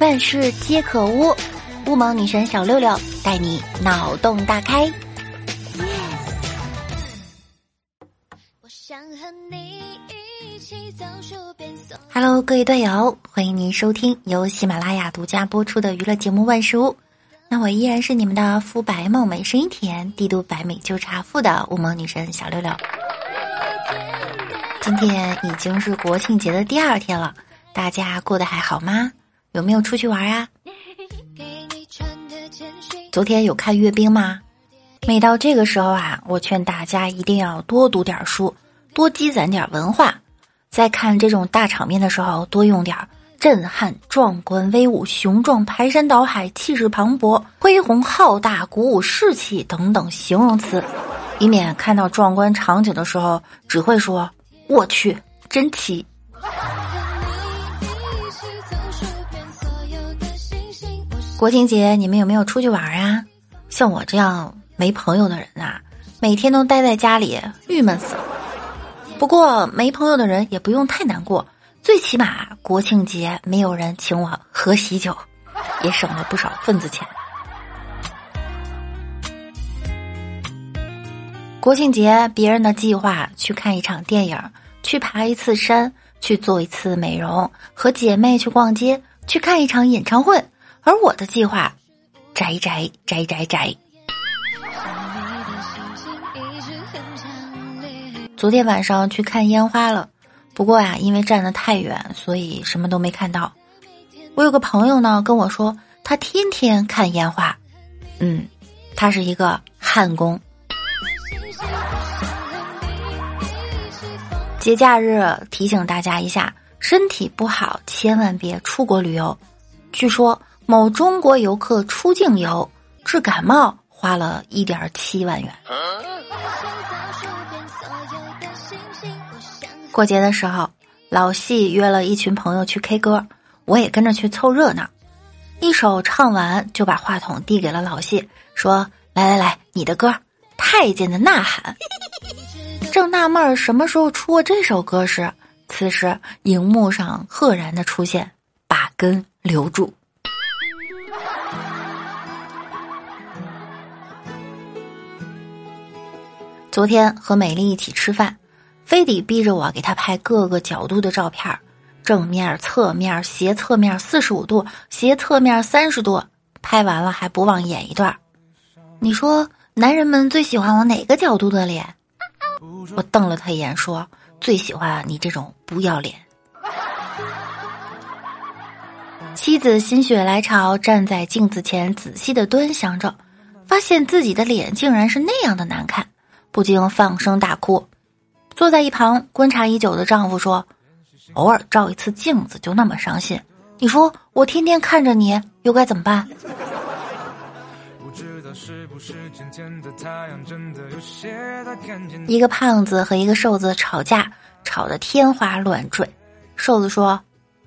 万事皆可污，乌蒙女神小六六带你脑洞大开。Hello，各位队友，欢迎您收听由喜马拉雅独家播出的娱乐节目《万事屋》。那我依然是你们的肤白貌美、声音甜、帝都白美就差富的乌蒙女神小六六。今天已经是国庆节的第二天了，大家过得还好吗？有没有出去玩啊？昨天有看阅兵吗？每到这个时候啊，我劝大家一定要多读点书，多积攒点文化。在看这种大场面的时候，多用点震撼、壮观、威武、雄壮、排山倒海、气势磅礴、恢宏浩大、鼓舞士气等等形容词，以免看到壮观场景的时候只会说“我去，真奇”。国庆节你们有没有出去玩啊？像我这样没朋友的人啊，每天都待在家里，郁闷死了。不过没朋友的人也不用太难过，最起码国庆节没有人请我喝喜酒，也省了不少份子钱。国庆节别人的计划去看一场电影，去爬一次山，去做一次美容，和姐妹去逛街，去看一场演唱会。而我的计划，宅宅宅宅宅。昨天晚上去看烟花了，不过呀，因为站得太远，所以什么都没看到。我有个朋友呢，跟我说他天天看烟花，嗯，他是一个焊工。节假日提醒大家一下，身体不好千万别出国旅游。据说。某中国游客出境游治感冒花了一点七万元。过节的时候，老细约了一群朋友去 K 歌，我也跟着去凑热闹。一首唱完，就把话筒递给了老谢，说：“来来来，你的歌，《太监的呐喊》。”正纳闷什么时候出过这首歌时，此时荧幕上赫然的出现“把根留住”。昨天和美丽一起吃饭，非得逼着我给她拍各个角度的照片正面、侧面、斜侧面四十五度、斜侧面三十度。拍完了还不忘演一段。你说男人们最喜欢我哪个角度的脸？我瞪了他一眼说：“最喜欢你这种不要脸。”妻子心血来潮，站在镜子前仔细的端详着，发现自己的脸竟然是那样的难看。不禁放声大哭，坐在一旁观察已久的丈夫说：“偶尔照一次镜子就那么伤心，你说我天天看着你又该怎么办？”一个胖子和一个瘦子吵架，吵得天花乱坠。瘦子说：“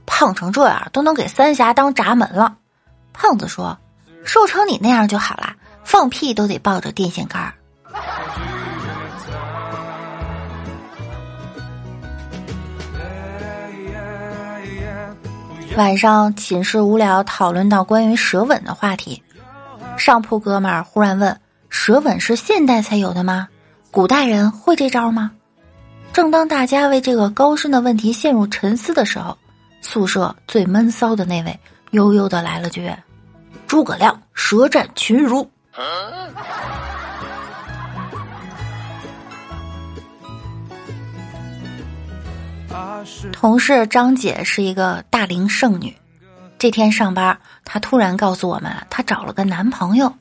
胖成这样都能给三峡当闸门了。”胖子说：“瘦成你那样就好啦，放屁都得抱着电线杆。”晚上寝室无聊，讨论到关于舌吻的话题。上铺哥们儿忽然问：“舌吻是现代才有的吗？古代人会这招吗？”正当大家为这个高深的问题陷入沉思的时候，宿舍最闷骚的那位悠悠的来了句：“诸葛亮舌战群儒。”同事张姐是一个大龄剩女，这天上班，她突然告诉我们，她找了个男朋友，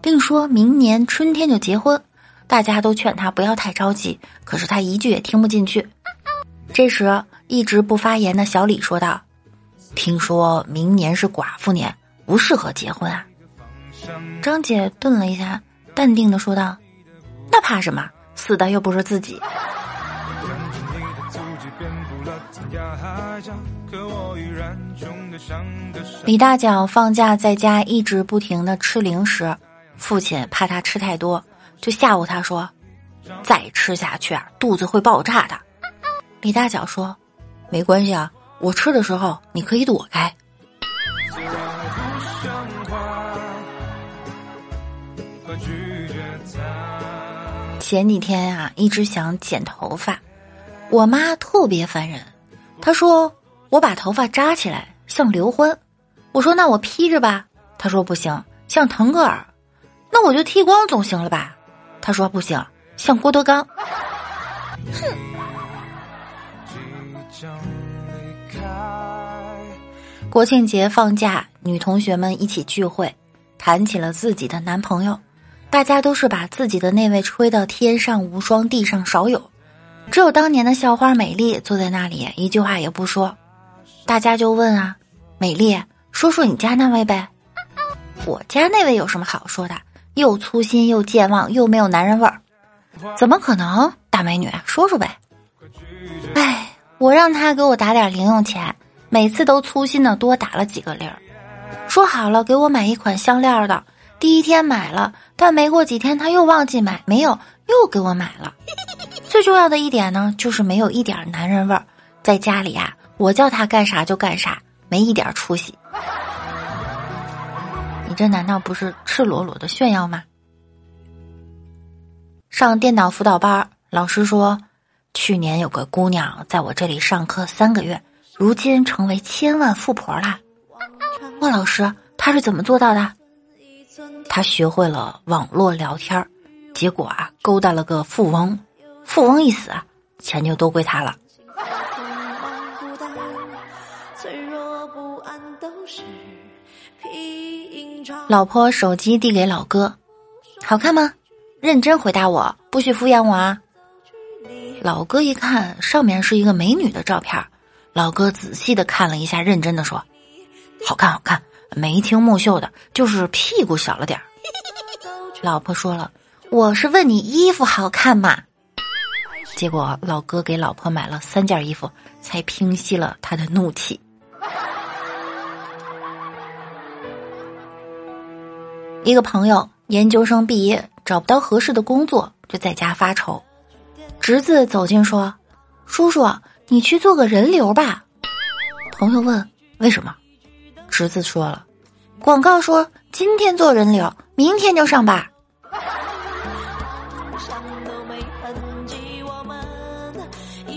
并说明年春天就结婚。大家都劝她不要太着急，可是她一句也听不进去。这时，一直不发言的小李说道：“听说明年是寡妇年，不适合结婚啊。”张姐顿了一下，淡定的说道：“那怕什么？死的又不是自己。”李大脚放假在家一直不停的吃零食父亲怕他吃太多就吓唬他说再吃下去啊肚子会爆炸的。李大脚说没关系啊我吃的时候你可以躲开。前几天啊一直想剪头发我妈特别烦人他说我把头发扎起来像刘欢，我说那我披着吧，他说不行，像腾格尔，那我就剃光总行了吧，他说不行，像郭德纲，哼。国庆节放假，女同学们一起聚会，谈起了自己的男朋友。大家都是把自己的那位吹到天上无双，地上少有。只有当年的校花美丽坐在那里，一句话也不说。大家就问啊，美丽，说说你家那位呗。我家那位有什么好说的？又粗心又健忘，又没有男人味儿。怎么可能？大美女，说说呗。哎，我让他给我打点零用钱。每次都粗心的多打了几个零儿，说好了给我买一款项链的，第一天买了，但没过几天他又忘记买，没有又给我买了。最重要的一点呢，就是没有一点男人味儿，在家里啊，我叫他干啥就干啥，没一点出息。你这难道不是赤裸裸的炫耀吗？上电脑辅导班，老师说，去年有个姑娘在我这里上课三个月。如今成为千万富婆啦！莫老师，他是怎么做到的？他学会了网络聊天结果啊，勾搭了个富翁，富翁一死，钱就都归他了。老婆手机递给老哥，好看吗？认真回答我，不许敷衍我啊！老哥一看，上面是一个美女的照片。老哥仔细的看了一下，认真的说：“好看，好看，眉清目秀的，就是屁股小了点儿。”老婆说了：“我是问你衣服好看吗？”结果老哥给老婆买了三件衣服，才平息了他的怒气。一个朋友研究生毕业找不到合适的工作，就在家发愁。侄子走近说：“叔叔。”你去做个人流吧，朋友问为什么？侄子说了，广告说今天做人流，明天就上班。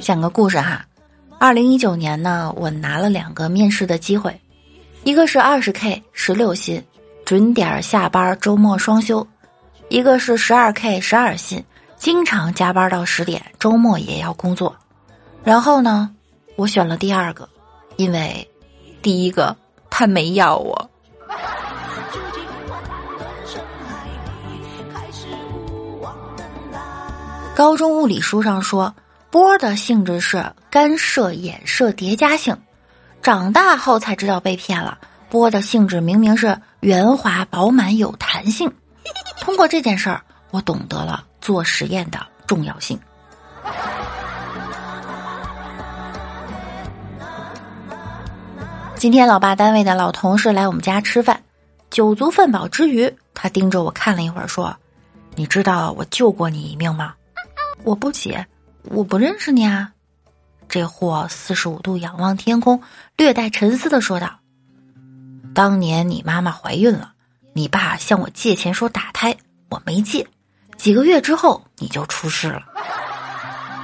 讲个故事哈，二零一九年呢，我拿了两个面试的机会，一个是二十 K 十六薪，准点下班，周末双休；一个是十二 K 十二薪，经常加班到十点，周末也要工作。然后呢，我选了第二个，因为第一个他没要我。高中物理书上说，波的性质是干涉衍射叠加性，长大后才知道被骗了。波的性质明明是圆滑饱满有弹性。通过这件事儿，我懂得了做实验的重要性。今天老爸单位的老同事来我们家吃饭，酒足饭饱之余，他盯着我看了一会儿，说：“你知道我救过你一命吗？”我不解，我不认识你啊。这货四十五度仰望天空，略带沉思的说道：“当年你妈妈怀孕了，你爸向我借钱说打胎，我没借，几个月之后你就出事了。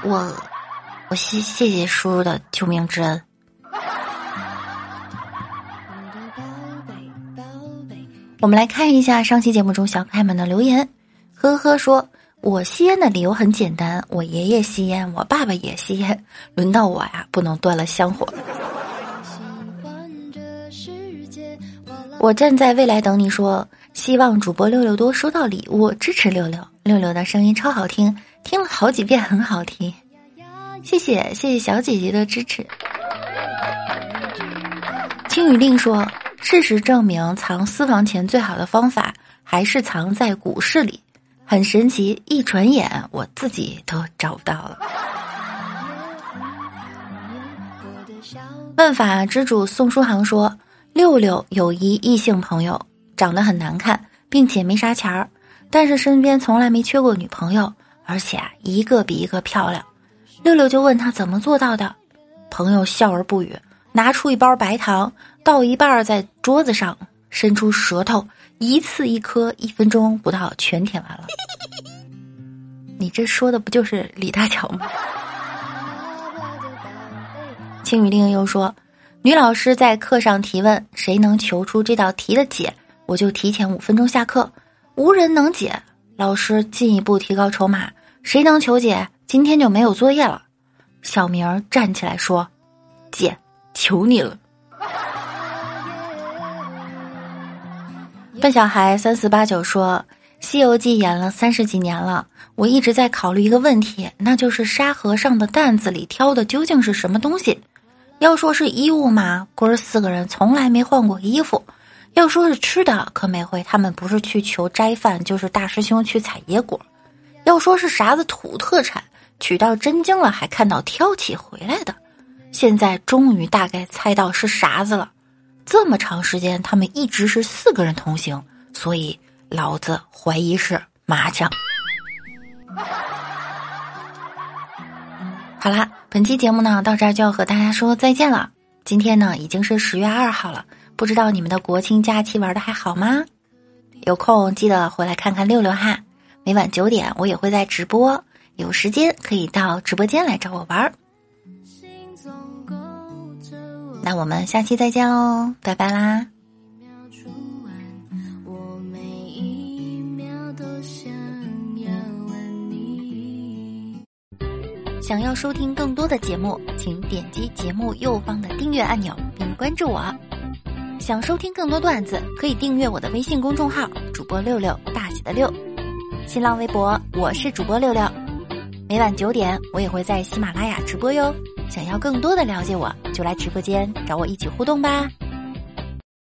我，我谢谢谢叔叔的救命之恩。”我们来看一下上期节目中小可爱们的留言。呵呵，说我吸烟的理由很简单，我爷爷吸烟，我爸爸也吸烟，轮到我呀，不能断了香火。我站在未来等你说，希望主播六六多收到礼物，支持六六。六六的声音超好听，听了好几遍很好听，谢谢谢谢小姐姐的支持。青雨令说。事实证明，藏私房钱最好的方法还是藏在股市里，很神奇。一转眼，我自己都找不到了。问法之主宋书航说：“六六有一异性朋友，长得很难看，并且没啥钱儿，但是身边从来没缺过女朋友，而且啊，一个比一个漂亮。”六六就问他怎么做到的，朋友笑而不语，拿出一包白糖。倒一半在桌子上，伸出舌头，一次一颗，一分钟不到全舔完了。你这说的不就是李大乔吗？青雨令又说，女老师在课上提问，谁能求出这道题的解，我就提前五分钟下课。无人能解，老师进一步提高筹码，谁能求解，今天就没有作业了。小明儿站起来说：“姐，求你了。”笨小孩三四八九说：“《西游记》演了三十几年了，我一直在考虑一个问题，那就是沙和尚的担子里挑的究竟是什么东西？要说是衣物嘛，哥儿四个人从来没换过衣服；要说是吃的，可每回他们不是去求斋饭，就是大师兄去采野果；要说是啥子土特产。”取到真经了，还看到挑起回来的，现在终于大概猜到是啥子了。这么长时间，他们一直是四个人同行，所以老子怀疑是麻将。好啦，本期节目呢到这儿就要和大家说再见了。今天呢已经是十月二号了，不知道你们的国庆假期玩的还好吗？有空记得回来看看六六哈，每晚九点我也会在直播。有时间可以到直播间来找我玩儿那我们下期再见喽，拜拜啦！想要收听更多的节目，请点击节目右方的订阅按钮并关注我。想收听更多段子，可以订阅我的微信公众号“主播六六大写的六”，新浪微博我是主播六六。每晚九点，我也会在喜马拉雅直播哟。想要更多的了解我，就来直播间找我一起互动吧。